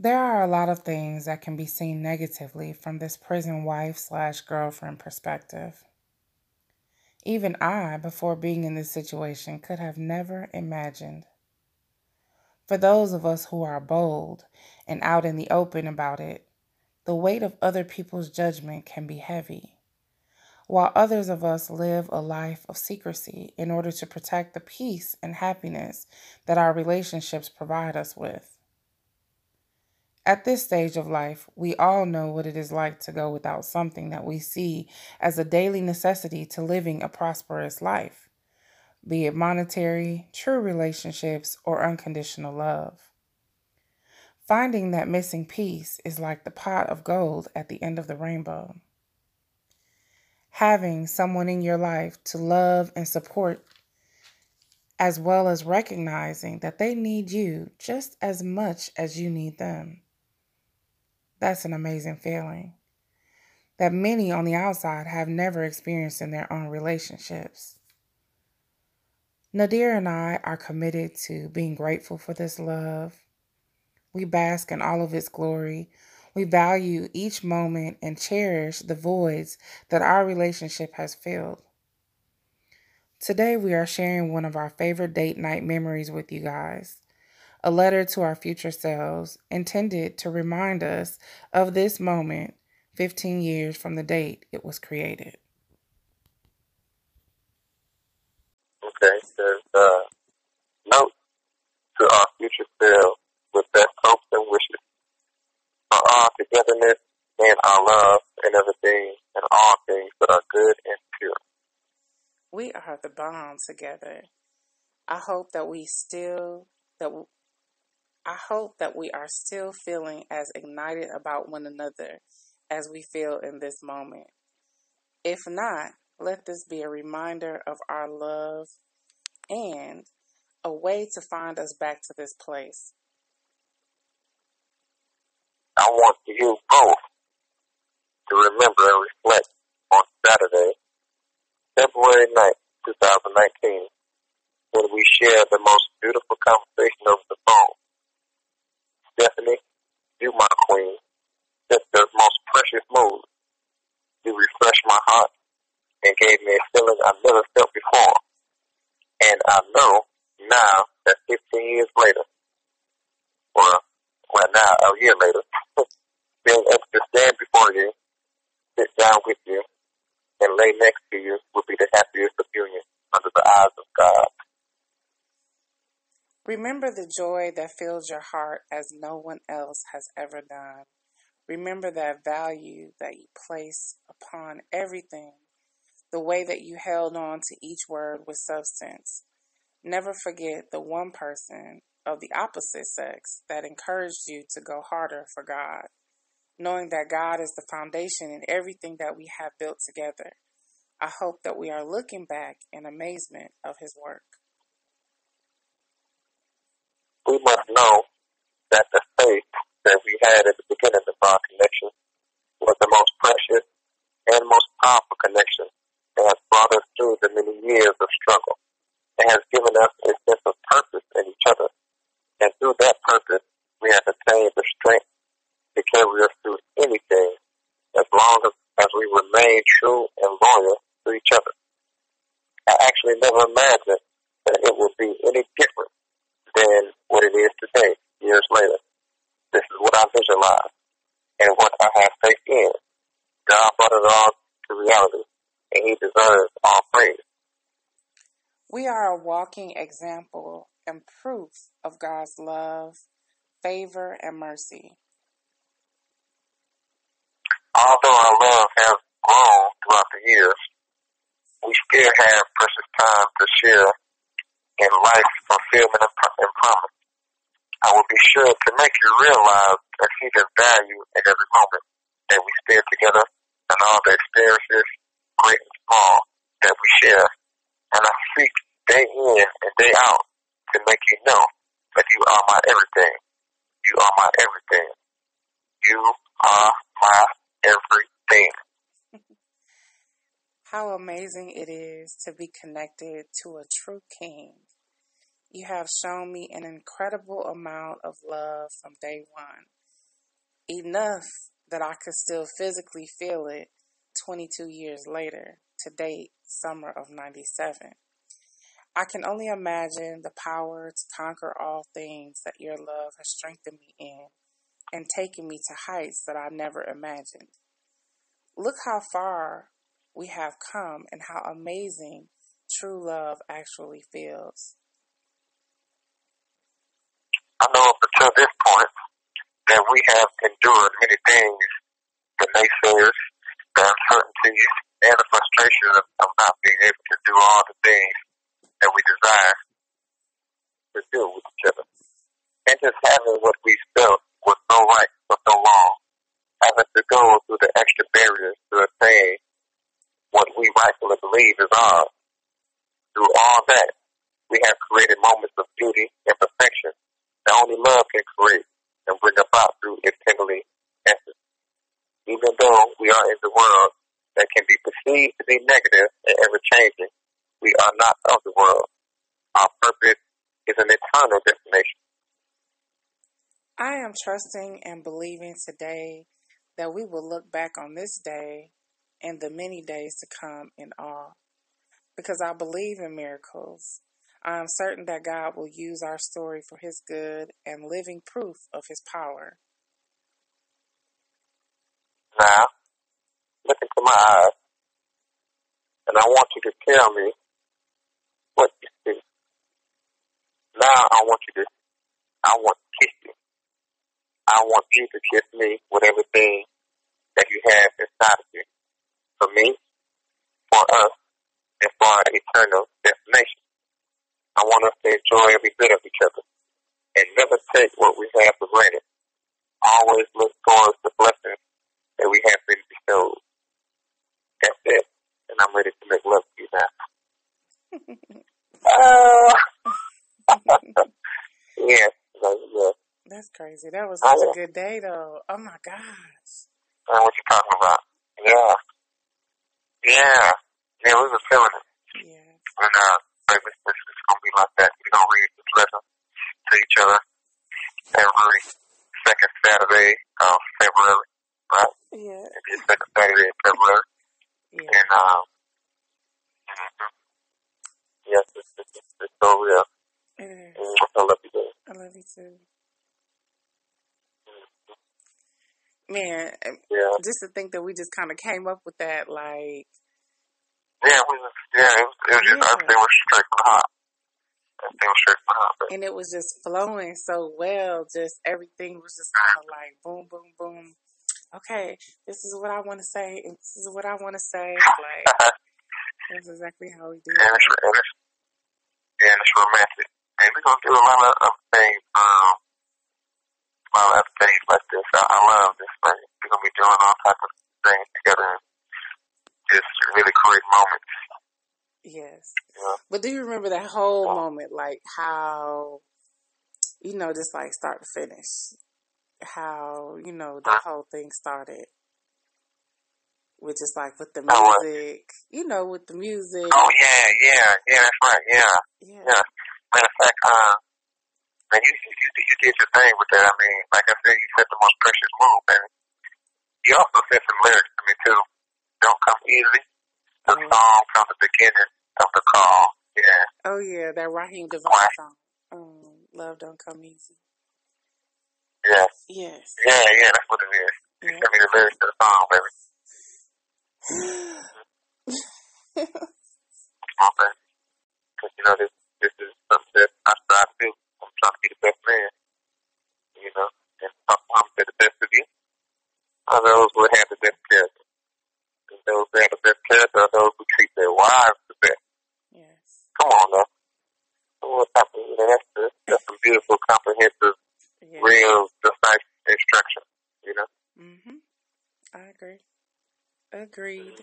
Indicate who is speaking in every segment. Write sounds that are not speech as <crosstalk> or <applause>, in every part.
Speaker 1: There are a lot of things that can be seen negatively from this prison wife slash girlfriend perspective. Even I, before being in this situation, could have never imagined. For those of us who are bold and out in the open about it, the weight of other people's judgment can be heavy, while others of us live a life of secrecy in order to protect the peace and happiness that our relationships provide us with. At this stage of life, we all know what it is like to go without something that we see as a daily necessity to living a prosperous life, be it monetary, true relationships, or unconditional love. Finding that missing piece is like the pot of gold at the end of the rainbow. Having someone in your life to love and support, as well as recognizing that they need you just as much as you need them. That's an amazing feeling that many on the outside have never experienced in their own relationships. Nadir and I are committed to being grateful for this love. We bask in all of its glory. We value each moment and cherish the voids that our relationship has filled. Today, we are sharing one of our favorite date night memories with you guys a letter to our future selves intended to remind us of this moment 15 years from the date it was created.
Speaker 2: Okay, there's a uh, note to our future selves with best hopes and wishes for our togetherness and our love and everything and all things that are good and pure.
Speaker 1: We are the bond together. I hope that we still that I hope that we are still feeling as ignited about one another as we feel in this moment. If not, let this be a reminder of our love and a way to find us back to this place.
Speaker 2: I want you both to remember and reflect on Saturday, February 9th, 2019, when we shared the most beautiful conversation over the phone. Stephanie, you my queen. That's the most precious mood. You refreshed my heart and gave me a feeling I never felt before. And I know now that 15 years later, well, well now a year later, <laughs> being able to stand before you, sit down with you, and lay next to you will be the happiest of unions under the eyes of God.
Speaker 1: Remember the joy that fills your heart as no one else has ever done. Remember that value that you place upon everything, the way that you held on to each word with substance. Never forget the one person of the opposite sex that encouraged you to go harder for God, knowing that God is the foundation in everything that we have built together. I hope that we are looking back in amazement of His work
Speaker 2: we must know that the faith that we had at the beginning of our connection was the most precious and most powerful connection that has brought us through the many years of struggle and has given us a sense of purpose in each other. And through that purpose, we have attained the strength to carry us through anything as long as, as we remain true and loyal to each other. I actually never imagined that it would be any different than what it is today, years later. This is what I visualize and what I have faith in. God brought it all to reality, and He deserves all praise.
Speaker 1: We are a walking example and proof of God's love, favor, and mercy.
Speaker 2: Although our love has grown throughout the years, we still have precious time to share in life, fulfillment, and promise. I will be sure to make you realize and see the value in every moment that we spend together and all the experiences, great and small, that we share. And I seek day in and day out to make you know that you are my everything. You are my everything. You are my everything. <laughs>
Speaker 1: How amazing it is to be connected to a true king. You have shown me an incredible amount of love from day one, enough that I could still physically feel it 22 years later, to date, summer of 97. I can only imagine the power to conquer all things that your love has strengthened me in and taken me to heights that I never imagined. Look how far we have come and how amazing true love actually feels.
Speaker 2: I know up until this point that we have endured many things, the naysayers, the uncertainties, and the frustration of, of not being able to do all the things that we desire to do with each other. And just having what we felt was so right for so long, having to go through the extra barriers to attain what we rightfully believe is ours. Through all that, we have created moments of beauty and perfection that only love can create and bring about through its heavenly essence. Even though we are in the world that can be perceived to be negative and ever changing, we are not of the world. Our purpose is an eternal destination.
Speaker 1: I am trusting and believing today that we will look back on this day and the many days to come in awe. Because I believe in miracles. I am certain that God will use our story for His good and living proof of His power.
Speaker 2: Now, look into my eyes, and I want you to tell me what you see. Now I want you to, I want to kiss you. I want you to kiss me with everything that you have inside of you. For me, for us, and for our eternal destination. I want us to enjoy every bit of each other and never take what we have for granted. Always look towards the blessings that we have been bestowed. That's it. And I'm ready to make love to you now. <laughs> <laughs> uh, yeah, yeah.
Speaker 1: That's crazy. That was such a good day, though. Oh my gosh.
Speaker 2: Uh, what you talking about? Yeah. Yeah. Yeah, we were feeling it.
Speaker 1: Yeah.
Speaker 2: And, uh, baby, this is going to be like that. We're going to read this letter to each other every second Saturday of February, right?
Speaker 1: Yeah.
Speaker 2: Every second Saturday in February.
Speaker 1: Yeah.
Speaker 2: And, um, mm-hmm. yes, it's, it's, it's, it's so real. And I love you, baby.
Speaker 1: I love you too. Man,
Speaker 2: Yeah.
Speaker 1: just to think that we just kind of came up with that, like,
Speaker 2: Yeah, we was, yeah, it was, it was just,
Speaker 1: Yeah.
Speaker 2: everything was straight from the heart. Everything was straight from the baby.
Speaker 1: and it was just flowing so well. Just everything was just kind of like boom, boom, boom. Okay, this is what I want to say, and this is what I want to say. Like, <laughs> that's exactly how we do
Speaker 2: and it's, and it's, and it's romantic. And we're gonna do a lot of other things, um, a lot of other things like this. I, I love this thing. We're gonna be doing all types of things together just really create moments.
Speaker 1: Yes.
Speaker 2: Know?
Speaker 1: But do you remember that whole moment, like how, you know, just like start to finish, how you know the whole thing started with just like with the
Speaker 2: Oh,
Speaker 1: music, you know, with the music.
Speaker 2: Oh yeah, yeah, yeah. That's right. Yeah,
Speaker 1: Yeah.
Speaker 2: yeah. Matter of fact, uh, man, you you you, you did your thing with that. I mean, like I said, you said the most precious move, and you also said some lyrics to me too. Don't come easy. The
Speaker 1: Oh.
Speaker 2: song from the beginning of the call. Yeah.
Speaker 1: Oh yeah, that Raheem DeVaughn
Speaker 2: Right.
Speaker 1: song. Um, Love don't come easy.
Speaker 2: Yeah.
Speaker 1: Yes.
Speaker 2: Yeah, yeah, that's what it is. You
Speaker 1: Yeah.
Speaker 2: sent me the lyrics to the song, baby. <sighs> Okay. Because, you know, this, this is something that I strive to do. I'm trying to be the best man. You know, and some I'm the best of you. Are those who have the best character. And those who have the best character are those who treat their wives the best.
Speaker 1: yes.
Speaker 2: Come on now. What type of, you know, that's, the, that's some beautiful, comprehensive,
Speaker 1: Yes.
Speaker 2: real, precise instruction. You know?
Speaker 1: Mhm. I agree. Agreed.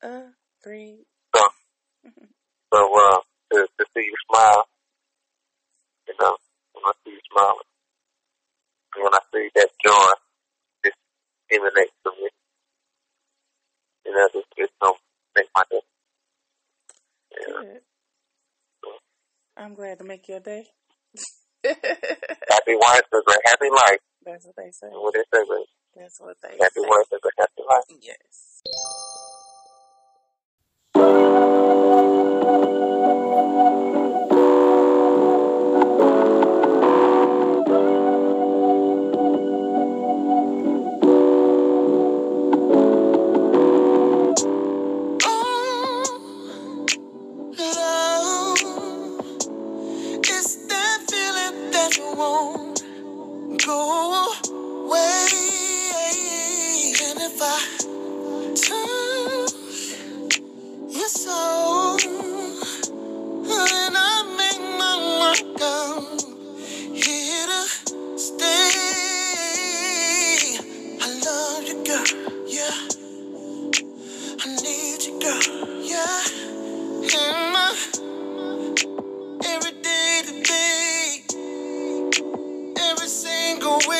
Speaker 1: Agreed.
Speaker 2: So, so uh, to, to see you smile, you know, when I see you smiling, and when I see that joy just you, you know, it's, it's gonna make my day. Yeah.
Speaker 1: Good. I'm glad to make your day. <laughs>
Speaker 2: Happy wife is a happy life.
Speaker 1: That's what they say.
Speaker 2: What they say.
Speaker 1: That's what they
Speaker 2: Happy
Speaker 1: say.
Speaker 2: wife is a happy life.
Speaker 1: Yes.
Speaker 3: Single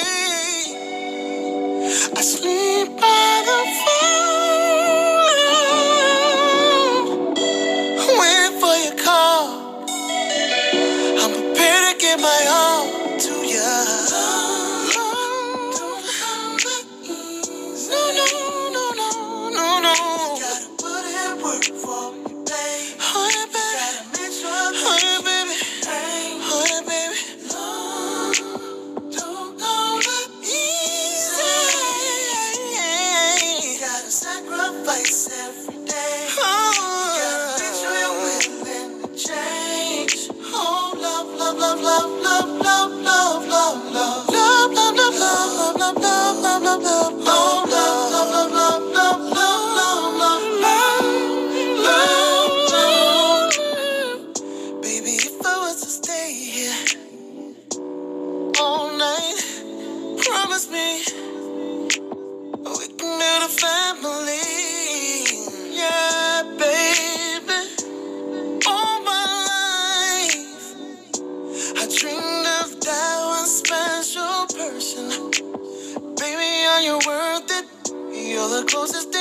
Speaker 3: closest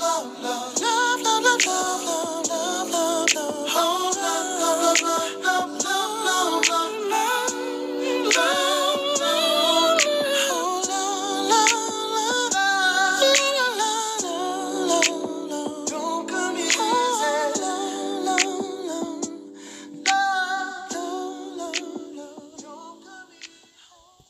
Speaker 3: love.